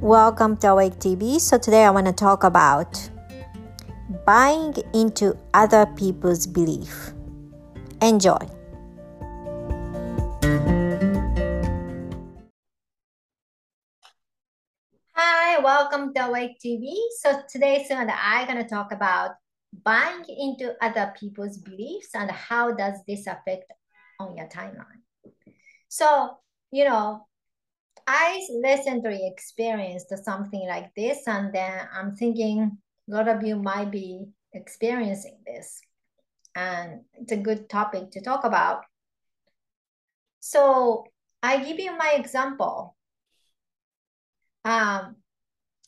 Welcome to Awake TV. So today I want to talk about buying into other people's belief. Enjoy. Hi, welcome to Awake TV. So today soon I'm gonna talk about buying into other people's beliefs and how does this affect on your timeline. So, you know, I recently experienced something like this, and then I'm thinking a lot of you might be experiencing this, and it's a good topic to talk about. So I give you my example. Um,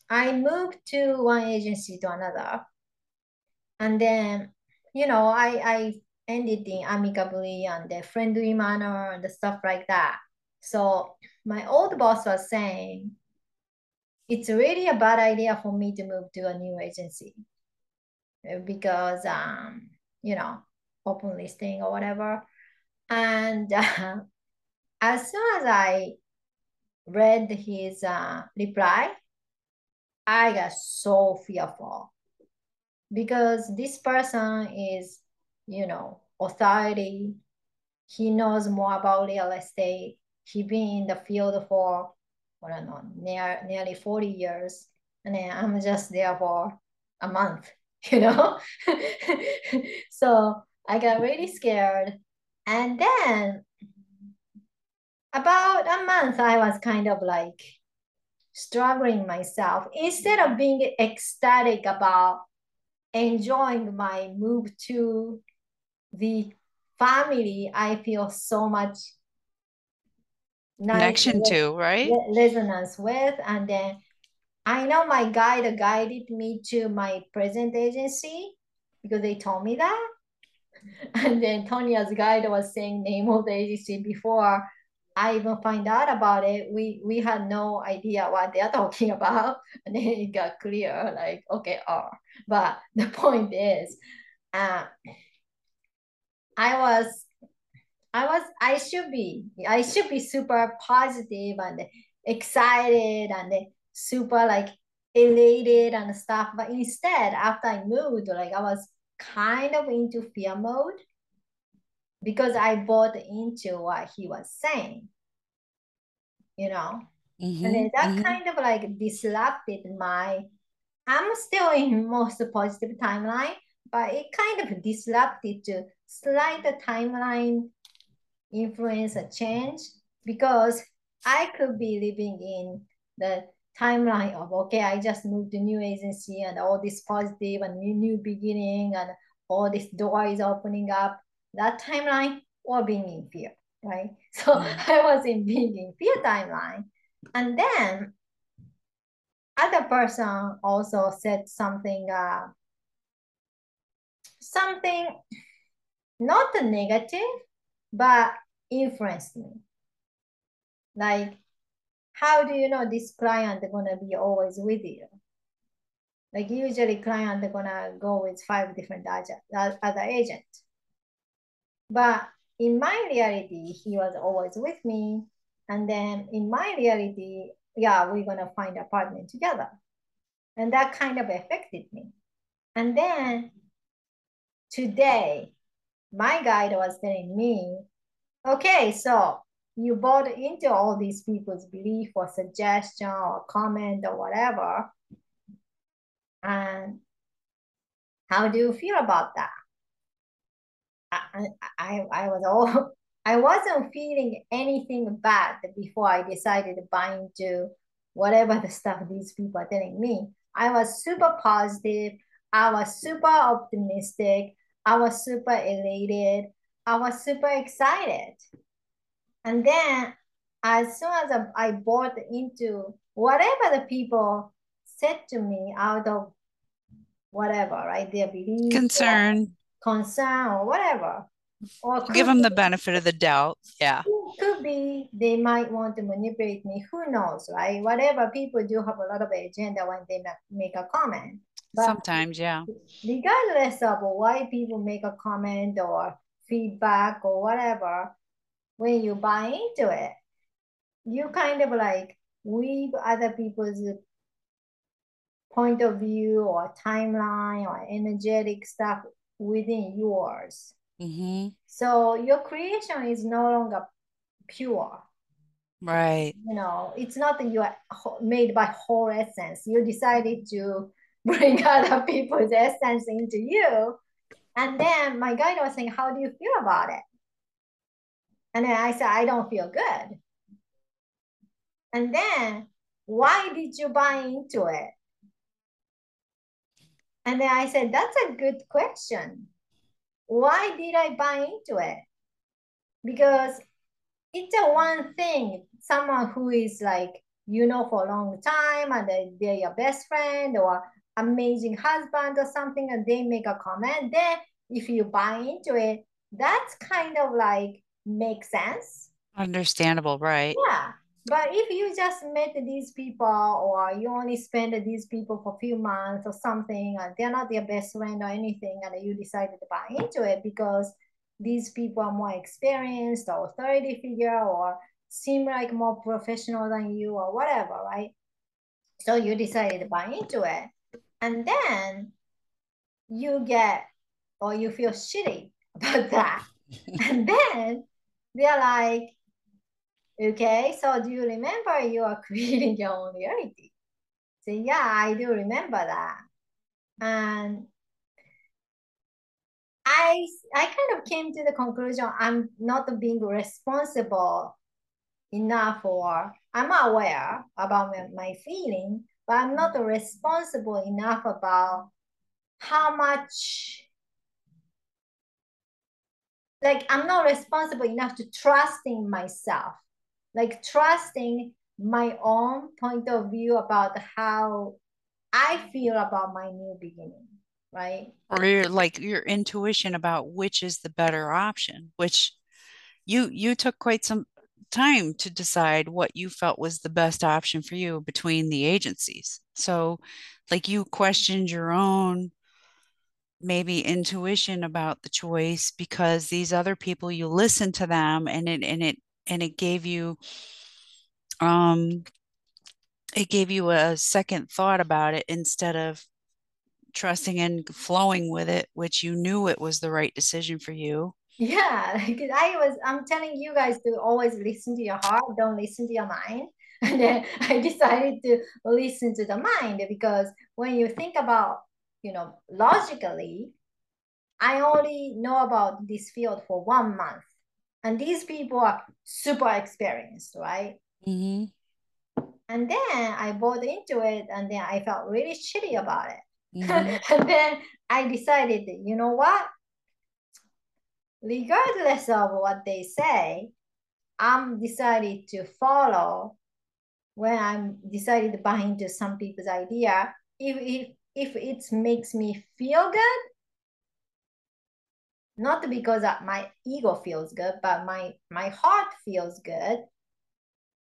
I moved to one agency to another, and then you know I I ended in amicably and the friendly manner and the stuff like that. So my old boss was saying, it's really a bad idea for me to move to a new agency because, um, you know, open listing or whatever. And uh, as soon as I read his uh, reply, I got so fearful because this person is, you know, authority. He knows more about real estate he been in the field for I don't know near nearly 40 years. And then I'm just there for a month you know? So I got really scared. And then about a month I was kind of like struggling myself. Instead of being ecstatic about enjoying my move to the family I feel so much connection to, right? Resonance with. And then I know my guide guided me to my present agency because they told me that. And then Tonia's guide was saying name of the agency before I even find out about it. We we had no idea what they're talking about. And then it got clear, like, okay, oh. But the point is, uh, I was I was I should be I should be super positive and excited and super like elated and stuff. But instead, after I moved, like I was kind of into fear mode because I bought into what he was saying. You know? Mm-hmm, and that mm-hmm. kind of like disrupted my I'm still in most positive timeline, but it kind of disrupted to slight timeline influence a change because I could be living in the timeline of okay, I just moved to new agency and all this positive and new, new beginning and all this door is opening up. That timeline or being in fear, right? So mm-hmm. I was in being in fear timeline. And then other person also said something uh, something not a negative, but influenced me. Like, how do you know this client gonna be always with you? Like usually client gonna go with five different other agents. But in my reality, he was always with me. And then in my reality, yeah, we're gonna find apartment together. And that kind of affected me. And then today, my guide was telling me Okay, so you bought into all these people's belief or suggestion or comment or whatever. And how do you feel about that? I, I, I was all I wasn't feeling anything bad before I decided to buy into whatever the stuff these people are telling me. I was super positive. I was super optimistic. I was super elated. I was super excited. And then as soon as I bought into whatever the people said to me out of whatever, right? Their belief, concern, or concern, or whatever. Or give them be, the benefit of the doubt. Yeah. Could be they might want to manipulate me. Who knows, right? Whatever people do have a lot of agenda when they make a comment. But Sometimes, yeah. Regardless of why people make a comment or feedback or whatever, when you buy into it, you kind of like weave other people's point of view or timeline or energetic stuff within yours. Mm-hmm. So your creation is no longer pure. Right. You know, it's not that you are made by whole essence. You decided to bring other people's essence into you. And then my guide was saying, How do you feel about it? And then I said, I don't feel good. And then, why did you buy into it? And then I said, That's a good question. Why did I buy into it? Because it's a one thing, someone who is like, you know, for a long time and they're your best friend or amazing husband or something, and they make a comment. Then if you buy into it, that's kind of like makes sense. Understandable, right? Yeah. But if you just met these people or you only spend these people for a few months or something, and they're not your best friend or anything, and you decided to buy into it because these people are more experienced or authority figure or seem like more professional than you or whatever, right? So you decided to buy into it. And then you get or you feel shitty about that. and then they're like, okay, so do you remember you are creating your own reality? Say, so, yeah, I do remember that. And I I kind of came to the conclusion I'm not being responsible enough or I'm aware about my, my feeling, but I'm not responsible enough about how much like I'm not responsible enough to trusting myself, like trusting my own point of view about how I feel about my new beginning right? Or like your intuition about which is the better option, which you you took quite some time to decide what you felt was the best option for you between the agencies. So like you questioned your own maybe intuition about the choice because these other people you listened to them and it and it and it gave you um it gave you a second thought about it instead of trusting and flowing with it, which you knew it was the right decision for you. Yeah, because I was, I'm telling you guys to always listen to your heart, don't listen to your mind. And then I decided to listen to the mind because when you think about, you know, logically, I only know about this field for one month. And these people are super experienced, right? Mm-hmm. And then I bought into it and then I felt really shitty about it. Mm-hmm. and then I decided, you know what? Regardless of what they say, I'm decided to follow when I'm decided to buy into some people's idea. If if if it makes me feel good, not because my ego feels good, but my my heart feels good,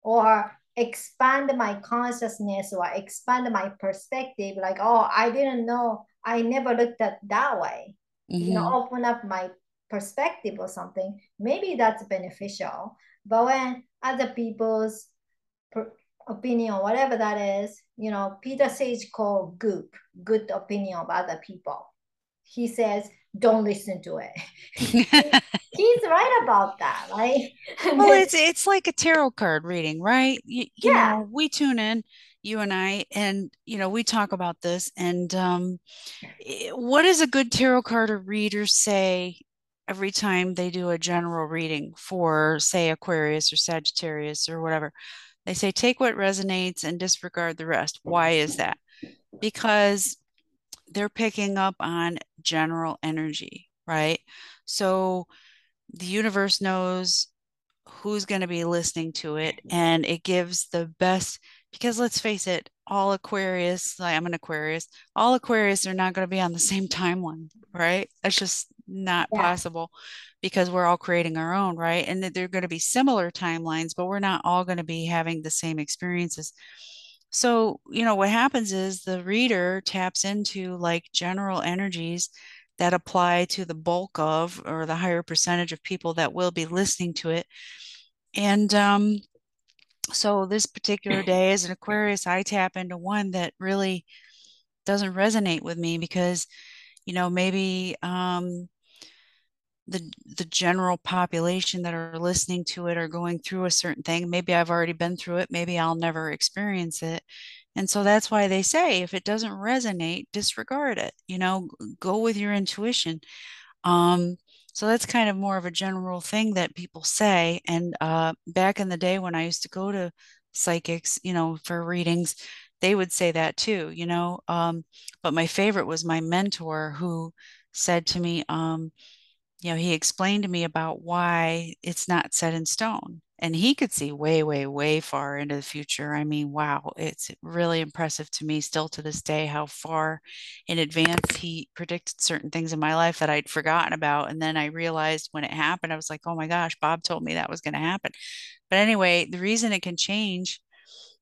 or expand my consciousness or expand my perspective like oh i didn't know i never looked at that way mm-hmm. you know open up my perspective or something maybe that's beneficial. But when other people's per- opinion or whatever that is you know peter sage called goop good opinion of other people. He says don't listen to it. He's right about that right well it's it's like a tarot card reading right? You, you yeah. know we tune in you and i and you know we talk about this and um eh, what does a good tarot card reader say every time they do a general reading for say aquarius or sagittarius or whatever they say take what resonates and disregard the rest. Why is that? Because they're picking up on general energy, right? So the universe knows who's going to be listening to it and it gives the best because let's face it all aquarius i'm an aquarius all aquarius are not going to be on the same timeline right? That's just not yeah. possible because we're all creating our own right and that they're going to be similar timelines but we're not all going to be having the same experiences so, you know, what happens is the reader taps into like general energies that apply to the bulk of or the higher percentage of people that will be listening to it. And um, so this particular day as an Aquarius, I tap into one that really doesn't resonate with me because, you know, maybe um, the the general population that are listening to it are going through a certain thing. Maybe I've already been through it. Maybe I'll never experience it. And so that's why they say if it doesn't resonate, disregard it. You know, go with your intuition. Um, so that's kind of more of a general thing that people say. And uh, back in the day when I used to go to psychics, you know, for readings, they would say that too, you know. Um, but my favorite was my mentor who said to me, um, you know, he explained to me about why it's not set in stone. And he could see way, way, way far into the future. I mean, wow, it's really impressive to me still to this day how far in advance he predicted certain things in my life that I'd forgotten about. And then I realized when it happened, I was like, oh my gosh, Bob told me that was going to happen. But anyway, the reason it can change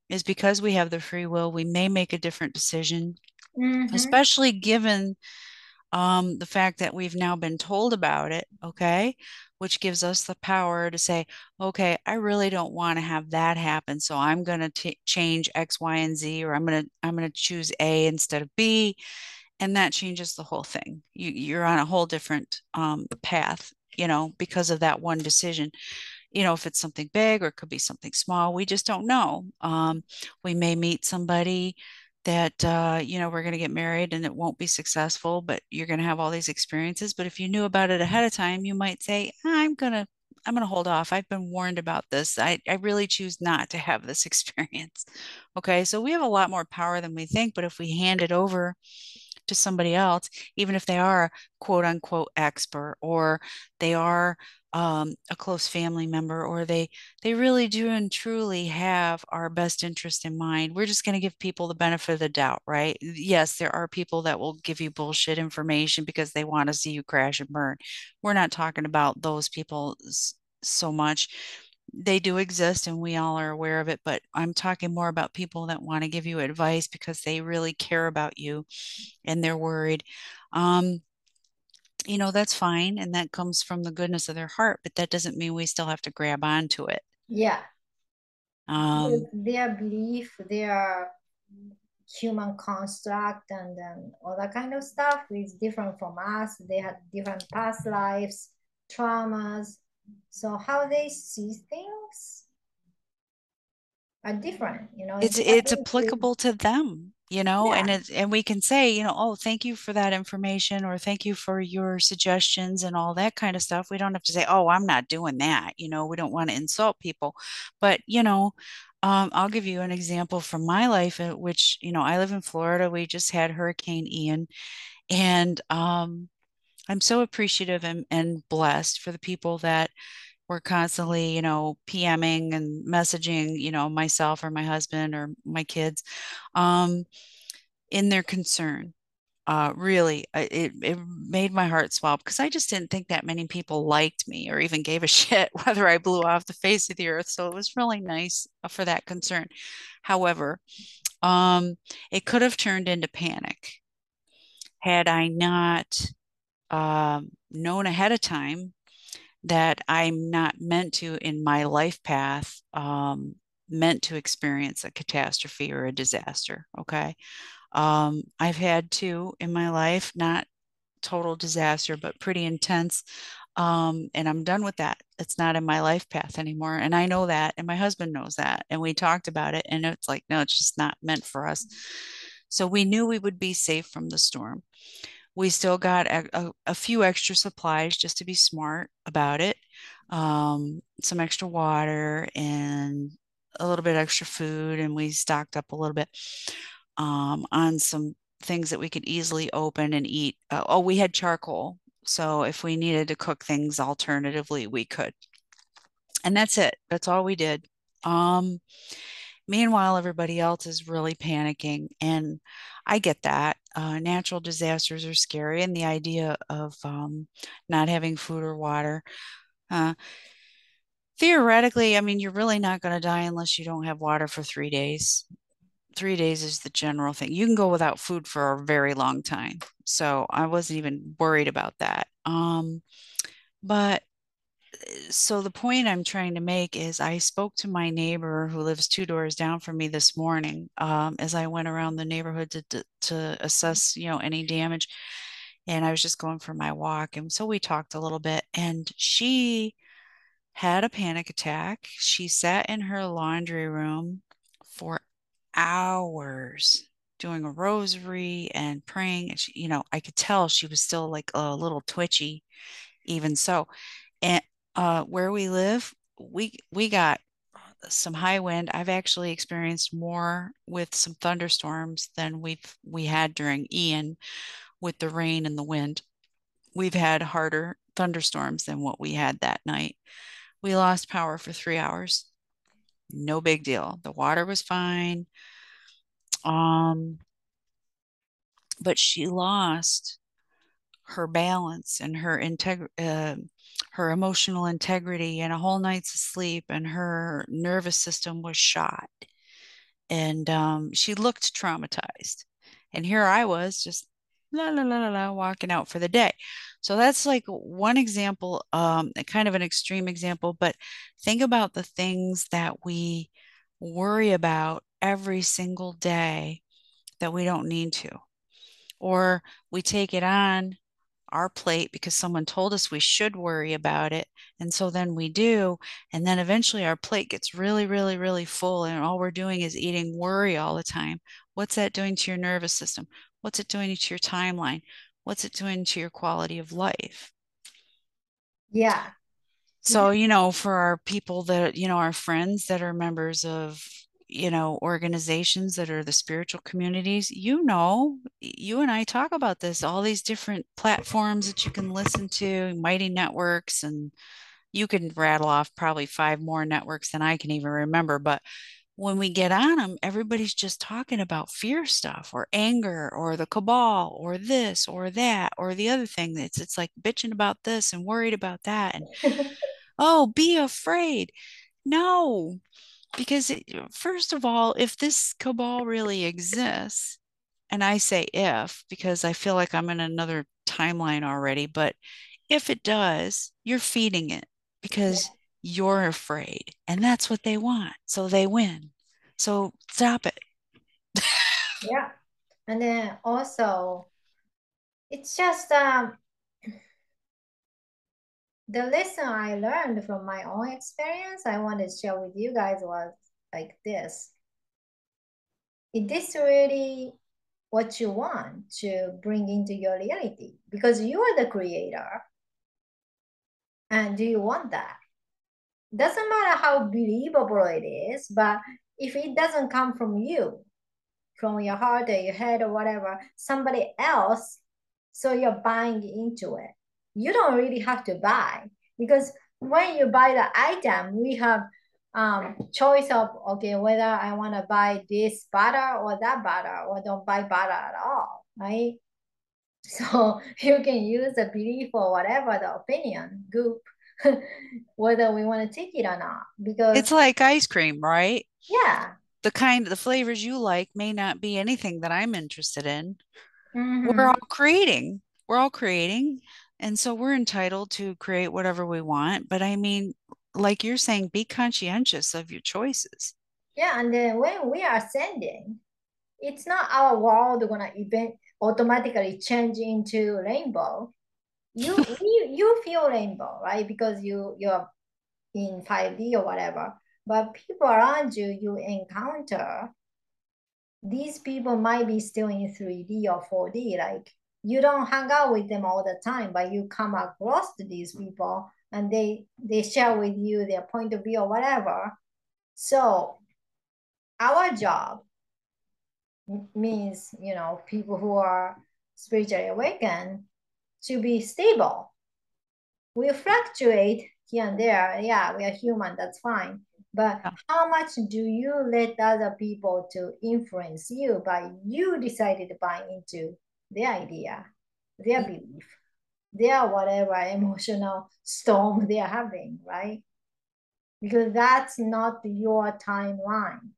is because we have the free will, we may make a different decision, mm-hmm. especially given um, the fact that we've now been told about it, okay, which gives us the power to say, okay, I really don't want to have that happen, so I'm going to change X, Y, and Z, or I'm going to I'm going to choose A instead of B, and that changes the whole thing. You, you're on a whole different um, path, you know, because of that one decision you know, if it's something big or it could be something small, we just don't know. Um, we may meet somebody that uh, you know we're going to get married and it won't be successful but you're going to have all these experiences but if you knew about it ahead of time you might say i'm going to i'm going to hold off. I've been warned about this. I, I really choose not to have this experience. Okay so we have a lot more power than we think but if we hand it over to somebody else even if they are quote unquote expert or they are um, a close family member or they they really do and truly have our best interest in mind. We're just going to give people the benefit of the doubt right? Yes there are people that will give you bullshit information because they want to see you crash and burn. We're not talking about those people so much. They do exist and we all are aware of it but i'm talking more about people that want to give you advice because they really care about you and they're worried. Um, you know, that's fine. And that comes from the goodness of their heart, but that doesn't mean we still have to grab onto it. Yeah. Um, their belief, their human construct and um, all that kind of stuff is different from us. They had different past lives, traumas. So how they see things are different, you know. It's it's, it's applicable to them you know yeah. and it, and we can say you know oh thank you for that information or thank you for your suggestions and all that kind of stuff we don't have to say oh i'm not doing that you know we don't want to insult people but you know um, i'll give you an example from my life uh, which you know i live in florida we just had hurricane ian and um, i'm so appreciative and, and blessed for the people that were constantly, you know, PMing and messaging, you know, myself or my husband or my kids um, in their concern. Uh, really, it, it made my heart swell because I just didn't think that many people liked me or even gave a shit whether I blew off the face of the earth. So it was really nice uh, for that concern. However, um, it could have turned into panic had I not um, known ahead of time that I'm not meant to in my life path, um, meant to experience a catastrophe or a disaster. Okay. Um, I've had two in my life, not total disaster, but pretty intense. Um, and I'm done with that. It's not in my life path anymore. And I know that. And my husband knows that. And we talked about it. And it's like, no, it's just not meant for us. So we knew we would be safe from the storm. We still got a, a, a few extra supplies just to be smart about it. Um, some extra water and a little bit extra food, and we stocked up a little bit um, on some things that we could easily open and eat. Uh, oh, we had charcoal. So if we needed to cook things alternatively, we could. And that's it. That's all we did. Um, Meanwhile, everybody else is really panicking. And I get that. Uh, natural disasters are scary. And the idea of um, not having food or water. Uh, theoretically, I mean, you're really not going to die unless you don't have water for three days. Three days is the general thing. You can go without food for a very long time. So I wasn't even worried about that. Um, but so the point I'm trying to make is I spoke to my neighbor who lives two doors down from me this morning um, as I went around the neighborhood to, to, to assess, you know, any damage. And I was just going for my walk. And so we talked a little bit and she had a panic attack. She sat in her laundry room for hours doing a rosary and praying. And she, you know, I could tell she was still like a little twitchy, even so. And uh, where we live, we we got some high wind. I've actually experienced more with some thunderstorms than we've we had during Ian with the rain and the wind. We've had harder thunderstorms than what we had that night. We lost power for three hours. No big deal. The water was fine. Um, but she lost her balance and her integrity uh, her emotional integrity and a whole night's sleep and her nervous system was shot. And um, she looked traumatized. And here i was just la la la la la walking out for the day. So that's like one example um, kind of an extreme example but think about the things that we worry about every single day that we don't need to. Or we take it on our plate because someone told us we should worry about it. And so then we do. And then eventually our plate gets really, really, really full. And all we're doing is eating worry all the time. What's that doing to your nervous system? What's it doing to your timeline? What's it doing to your quality of life? Yeah. So, you know, for our people that, you know, our friends that are members of you know organizations that are the spiritual communities you know you and i talk about this all these different platforms that you can listen to mighty networks and you can rattle off probably five more networks than i can even remember but when we get on them everybody's just talking about fear stuff or anger or the cabal or this or that or the other thing that's it's like bitching about this and worried about that and oh be afraid. No because it, first of all, if this cabal really exists, and I say if because I feel like I'm in another timeline already, but if it does, you're feeding it because you're afraid and that's what they want. So they win. So stop it. yeah. And then also, it's just um, the lesson I learned from my own experience, I want to share with you guys was like this. Is this really what you want to bring into your reality? Because you are the creator. And do you want that? Doesn't matter how believable it is, but if it doesn't come from you, from your heart or your head or whatever, somebody else, so you're buying into it you don't really have to buy because when you buy the item, we have um, choice of okay whether I want to buy this butter or that butter or don't buy butter at all, right? So you can use the belief or whatever the opinion group, whether we want to take it or not. Because it's like ice cream, right? Yeah. The kind the flavors you like may not be anything that I'm interested in. Mm-hmm. We're all creating. We're all creating. And so we're entitled to create whatever we want. But I mean, like you're saying, be conscientious of your choices. Yeah. And then when we are sending, it's not our world gonna event automatically change into rainbow. You you, you feel rainbow, right? Because you you're in 5D or whatever. But people around you you encounter, these people might be still in 3D or 4D, like you don't hang out with them all the time, but you come across to these people and they they share with you their point of view or whatever. So our job means, you know, people who are spiritually awakened to be stable. We fluctuate here and there. Yeah, we are human, that's fine. But how much do you let other people to influence you by you decided to buy into their idea, their belief, their whatever emotional storm they are having, right? Because that's not your timeline.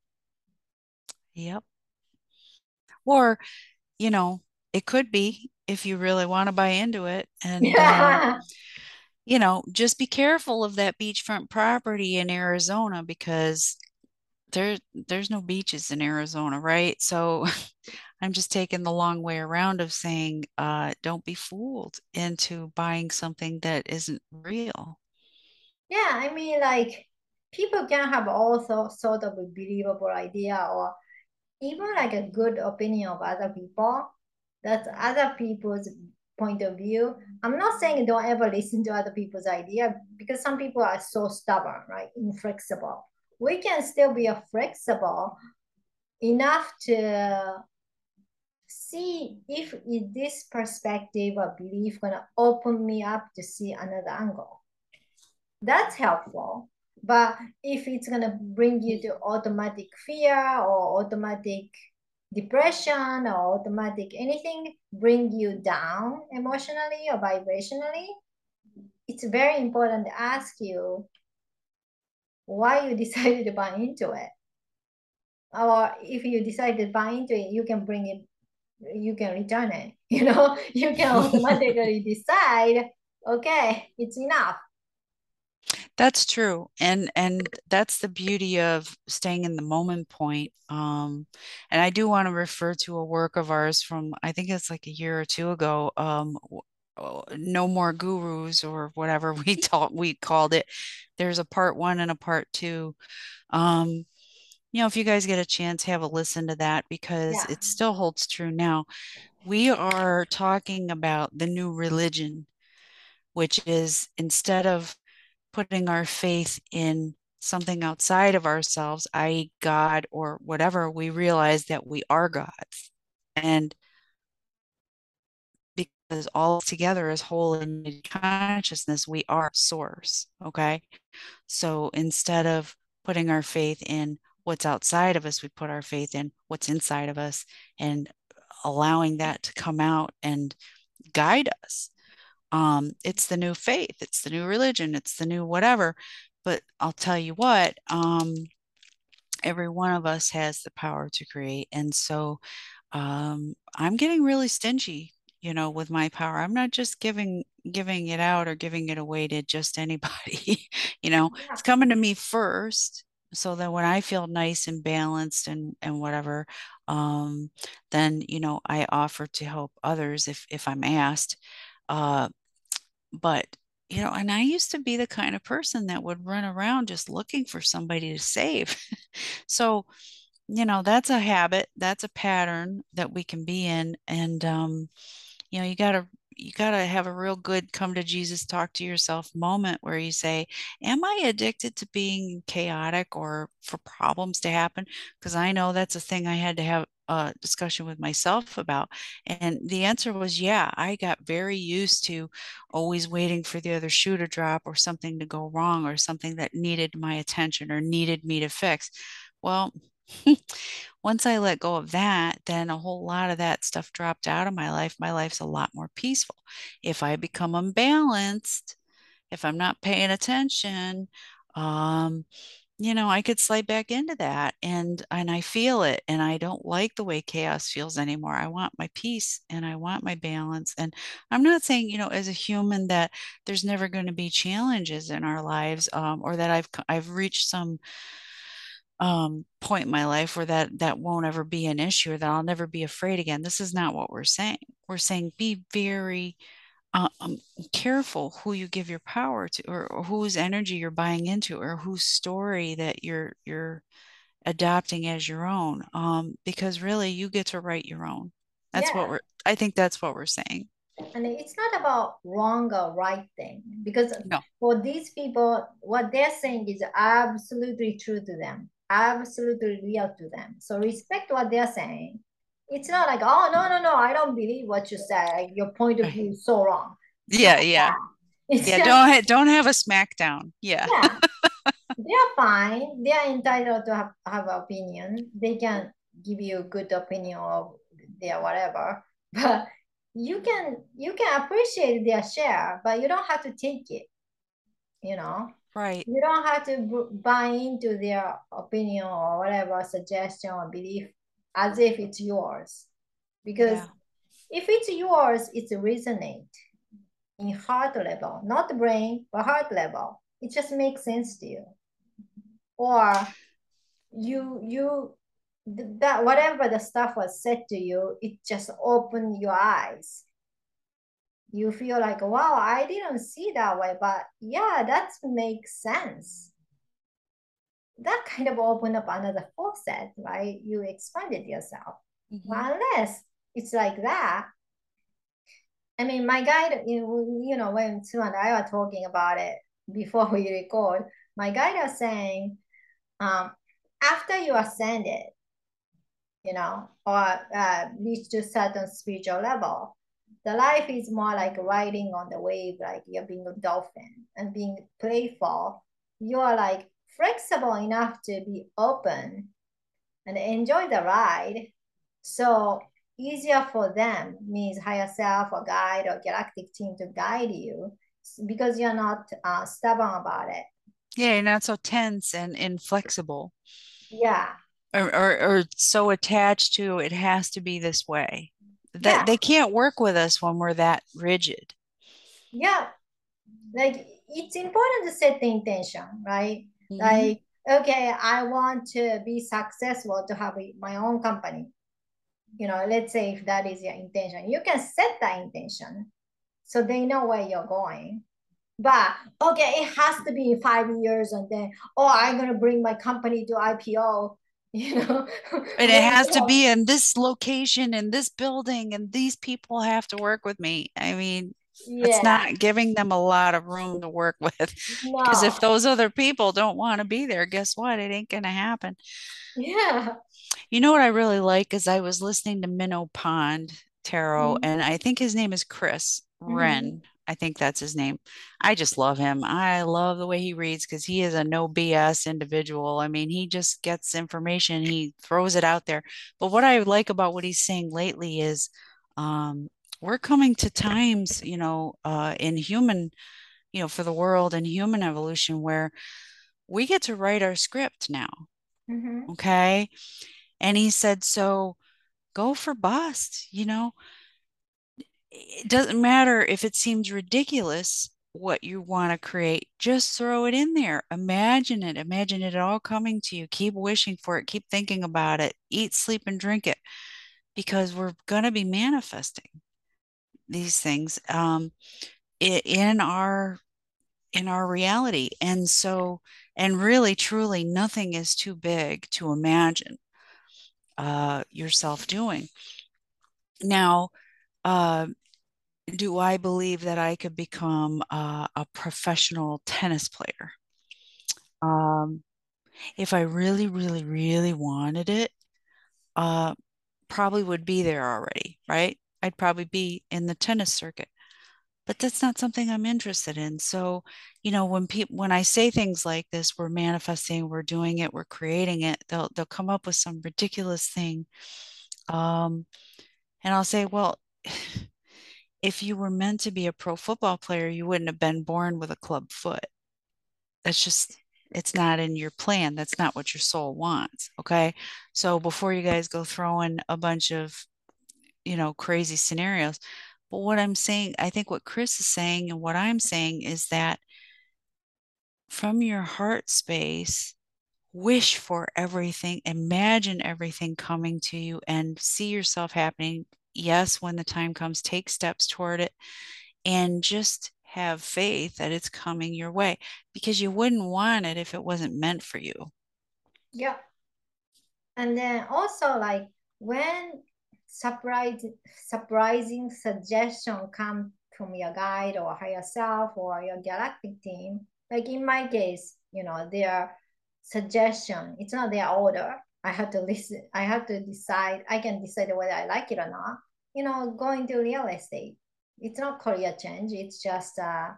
Yep. Or, you know, it could be if you really want to buy into it. And yeah. um, you know, just be careful of that beachfront property in Arizona because there there's no beaches in Arizona, right? So I'm just taking the long way around of saying, uh, don't be fooled into buying something that isn't real. Yeah, I mean, like people can have all sort of a believable idea or even like a good opinion of other people. That's other people's point of view. I'm not saying don't ever listen to other people's idea because some people are so stubborn, right? Inflexible. We can still be flexible enough to see if this perspective or belief gonna open me up to see another angle. That's helpful. But if it's gonna bring you to automatic fear or automatic depression or automatic anything bring you down emotionally or vibrationally, it's very important to ask you why you decided to buy into it. Or if you decided to buy into it, you can bring it, you can return it. You know, you can automatically decide, okay, it's enough. That's true. And and that's the beauty of staying in the moment point. Um, and I do want to refer to a work of ours from I think it's like a year or two ago. Um, no more gurus or whatever we taught we called it. There's a part one and a part two. Um, you know, if you guys get a chance, have a listen to that because yeah. it still holds true now. We are talking about the new religion, which is instead of putting our faith in something outside of ourselves, i.e., God or whatever, we realize that we are gods. And because all together as whole in consciousness, we are source. Okay. So instead of putting our faith in what's outside of us, we put our faith in what's inside of us and allowing that to come out and guide us um, it's the new faith, it's the new religion, it's the new whatever. But I'll tell you what, um, every one of us has the power to create. And so um, I'm getting really stingy, you know, with my power. I'm not just giving giving it out or giving it away to just anybody. you know, yeah. it's coming to me first so that when I feel nice and balanced and and whatever, um, then you know I offer to help others if if I'm asked. Uh, but you know and i used to be the kind of person that would run around just looking for somebody to save so you know that's a habit that's a pattern that we can be in and um you know you got to you got to have a real good come to Jesus, talk to yourself moment where you say, Am I addicted to being chaotic or for problems to happen? Because I know that's a thing I had to have a discussion with myself about. And the answer was, Yeah, I got very used to always waiting for the other shoe to drop or something to go wrong or something that needed my attention or needed me to fix. Well, once I let go of that, then a whole lot of that stuff dropped out of my life. My life's a lot more peaceful. If I become unbalanced, if I'm not paying attention, um, you know, I could slide back into that and and I feel it and I don't like the way chaos feels anymore. I want my peace and I want my balance. And I'm not saying, you know, as a human that there's never going to be challenges in our lives um, or that I've I've reached some um, point in my life where that that won't ever be an issue or that I'll never be afraid again. This is not what we're saying. We're saying be very uh, um, careful who you give your power to, or, or, whose energy you're buying into, or whose story that you're you're adopting as your own. Um, because really, you get to write your own. That's yeah. what we're. I think that's what we're saying. And it's not about wrong or right thing because no. for these people, what they're saying is absolutely true to them absolutely real to them. So respect what they're saying. It's not like, oh no, no, no, I don't believe what you said. Like, your point of view is so wrong. Yeah, yeah. yeah, just, don't ha- don't have a smackdown. Yeah. yeah. they're fine. They're entitled to have, have an opinion. They can give you a good opinion of their whatever. But you can you can appreciate their share, but you don't have to take it. You know? Right. You don't have to buy into their opinion or whatever suggestion or belief as if it's yours. Because yeah. if it's yours, it's resonate. in heart level, not brain, but heart level. It just makes sense to you. Or you you that whatever the stuff was said to you, it just opened your eyes. You feel like, wow, I didn't see that way, but yeah, that makes sense. That kind of opened up another faucet, right? You expanded yourself. Mm-hmm. Unless it's like that, I mean, my guide, you, you know, when Sue and I were talking about it before we record, my guide was saying, um, after you ascend it, you know, or uh, reach to certain spiritual level, the life is more like riding on the wave, like you're being a dolphin and being playful. You are like flexible enough to be open and enjoy the ride. So easier for them means higher self or guide or galactic team to guide you because you're not uh, stubborn about it. Yeah, you're not so tense and inflexible. Yeah. Or, or, or so attached to it has to be this way. That yeah. they can't work with us when we're that rigid. Yeah. Like it's important to set the intention, right? Mm-hmm. Like, okay, I want to be successful to have my own company you know, let's say if that is your intention, you can set that intention so they know where you're going. But okay, it has to be five years and then, oh, I'm gonna bring my company to IPO, you know. and it has to be in this location in this building, and these people have to work with me. I mean, yeah. it's not giving them a lot of room to work with. Because no. if those other people don't want to be there, guess what? It ain't gonna happen. Yeah. You know what I really like is I was listening to Minnow Pond Tarot, mm-hmm. and I think his name is Chris mm-hmm. Wren. I think that's his name. I just love him. I love the way he reads because he is a no BS individual. I mean, he just gets information, he throws it out there. But what I like about what he's saying lately is um, we're coming to times, you know, uh, in human, you know, for the world and human evolution where we get to write our script now. Mm-hmm. Okay. And he said, so go for bust, you know. It doesn't matter if it seems ridiculous what you want to create, just throw it in there. Imagine it. Imagine it all coming to you. Keep wishing for it. Keep thinking about it. Eat, sleep, and drink it because we're going to be manifesting these things um, in our in our reality and so and really truly nothing is too big to imagine uh, yourself doing. Now, uh, do I believe that I could become uh, a professional tennis player? Um, if I really, really, really wanted it, uh, probably would be there already, right? I'd probably be in the tennis circuit but that's not something I'm interested in. So, you know, when people when I say things like this, we're manifesting, we're doing it, we're creating it, they'll they'll come up with some ridiculous thing. Um, and I'll say, well, if you were meant to be a pro football player, you wouldn't have been born with a club foot. That's just it's not in your plan. That's not what your soul wants. Okay. So before you guys go throwing a bunch of, you know, crazy scenarios, but what I'm saying, I think what Chris is saying and what I'm saying is that from your heart space, wish for everything, imagine everything coming to you, and see yourself happening. Yes, when the time comes, take steps toward it and just have faith that it's coming your way because you wouldn't want it if it wasn't meant for you. Yeah. And then also, like, when surprise, surprising suggestion come from your guide or higher self or your galactic team. Like in my case, you know, their suggestion, it's not their order. I have to listen, I have to decide, I can decide whether I like it or not. You know, going to real estate. It's not career change, it's just uh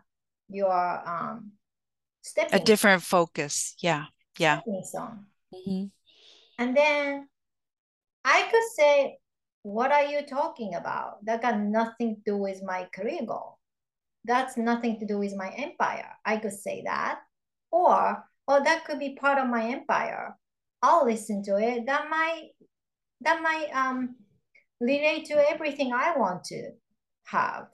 your um stepping a different focus. Yeah. Yeah. Mm-hmm. And then I could say what are you talking about? That got nothing to do with my career goal. That's nothing to do with my empire. I could say that. Or, oh, that could be part of my empire. I'll listen to it. That might that might um relate to everything I want to have,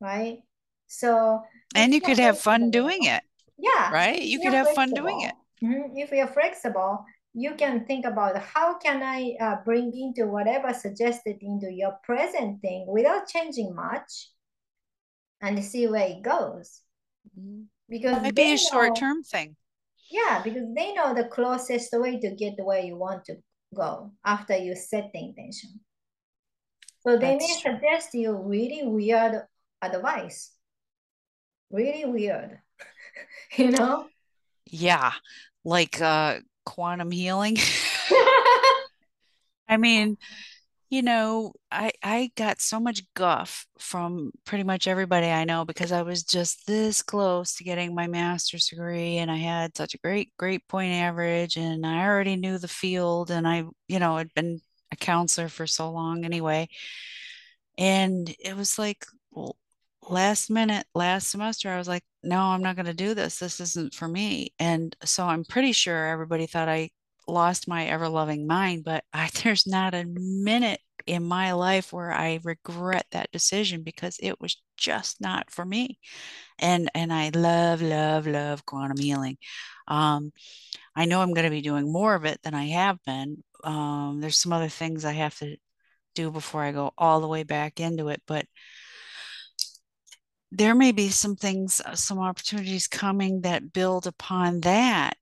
right? So and you could have fun doing it. Yeah. Right? You could have flexible. fun doing it. Mm-hmm. If you're flexible, you can think about how can I uh, bring into whatever suggested into your present thing without changing much and see where it goes. Mm-hmm. Because maybe a short term thing. Yeah, because they know the closest way to get where you want to go after you set the intention. So they That's may suggest you really weird advice. Really weird. you know? Yeah. Like uh quantum healing. I mean, you know, I I got so much guff from pretty much everybody I know because I was just this close to getting my master's degree and I had such a great great point average and I already knew the field and I, you know, had been a counselor for so long anyway. And it was like well, last minute last semester I was like, no, I'm not going to do this. This isn't for me. And so I'm pretty sure everybody thought I lost my ever loving mind, but I, there's not a minute in my life where I regret that decision because it was just not for me. And and I love love love quantum healing. Um, I know I'm going to be doing more of it than I have been. Um, there's some other things I have to do before I go all the way back into it, but there may be some things, uh, some opportunities coming that build upon that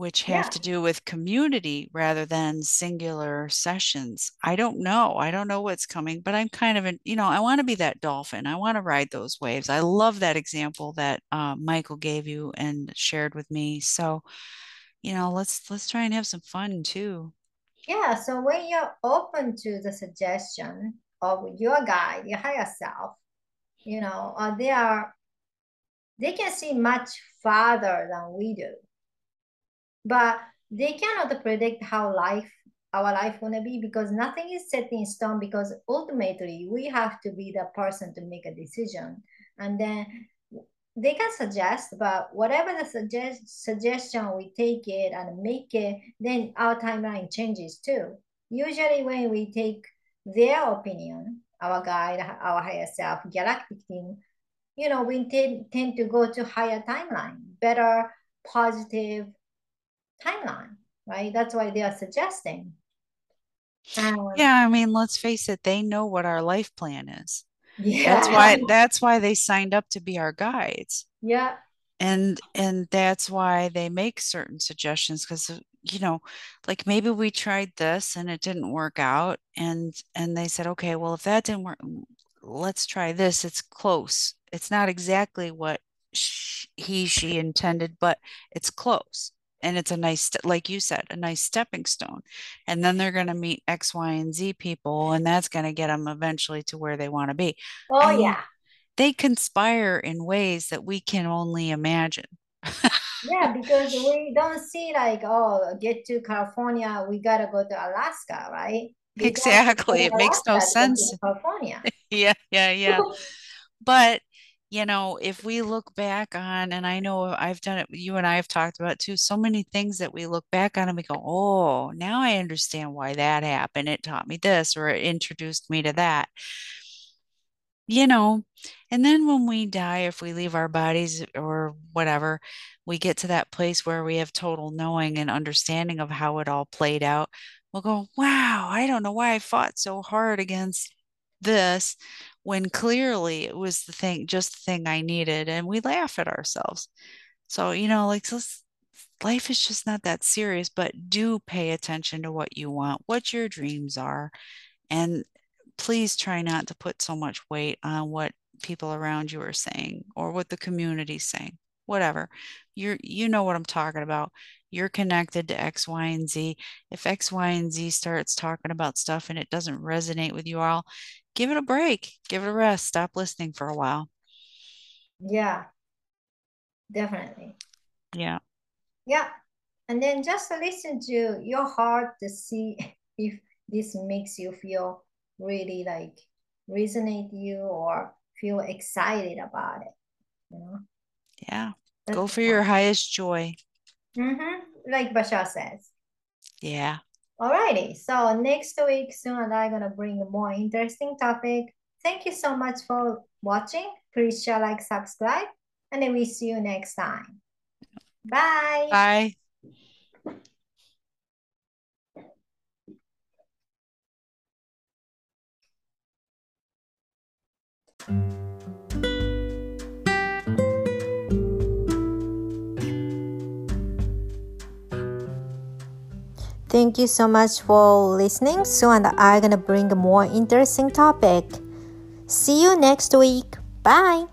which have yeah. to do with community rather than singular sessions. I don't know. I don't know what's coming, but I'm kind of, an, you know, I want to be that dolphin. I want to ride those waves. I love that example that uh, Michael gave you and shared with me. So, you know, let's let's try and have some fun too. Yeah. So when you're open to the suggestion of your guide, your higher self, you know, uh, they are they can see much farther than we do but they cannot predict how life our life gonna be because nothing is set in stone because ultimately we have to be the person to make a decision. And then they can suggest but whatever the suggest suggestion we take it and make it then our timeline changes too. Usually when we take their opinion our guide our higher self galactic team you know we tend, tend to go to higher timeline better positive timeline, right? That's why they are suggesting. Um, yeah, I mean, let's face it, they know what our life plan is. Yeah. That's why that's why they signed up to be our guides. Yeah. And and that's why they make certain suggestions because you know, like maybe we tried this and it didn't work out and and they said, "Okay, well if that didn't work, let's try this. It's close. It's not exactly what she, he she intended, but it's close." And it's a nice like you said a nice stepping stone and then they're going to meet x y and z people and that's going to get them eventually to where they want to be oh I mean, yeah. they conspire in ways that we can only imagine. Yeah because we don't see like oh get to california we gotta go to alaska right? Exactly it makes no sense. California. Yeah yeah yeah. But you know, if we look back on, and I know I've done it, you and I have talked about too, so many things that we look back on and we go, oh, now I understand why that happened. It taught me this or it introduced me to that. You know, and then when we die, if we leave our bodies or whatever, we get to that place where we have total knowing and understanding of how it all played out. We'll go, wow, I don't know why I fought so hard against this when clearly it was the thing, just the thing I needed. And we laugh at ourselves. So, you know, like life is just not that serious, but do pay attention to what you want, what your dreams are. And please try not to put so much weight on what people around you are saying or what the community's saying whatever you're you know what i'm talking about you're connected to x y and z if x y and z starts talking about stuff and it doesn't resonate with you all give it a break, give it a rest, stop listening for a while. Yeah, definitely. Yeah. Yeah. And then just listen to your heart to see if this makes you feel really like resonate you or feel excited about it. You know? Yeah. That's Go for your highest joy. Mm-hmm. Like Bashar says. Yeah. Alrighty, so next week soon and I'm gonna bring a more interesting topic Thank you so much for watching. Please share, like, subscribe, and then we see you next time. Bye. Bye. Thank you so much for listening. Soon I'm gonna bring a more interesting topic. See you next week. Bye.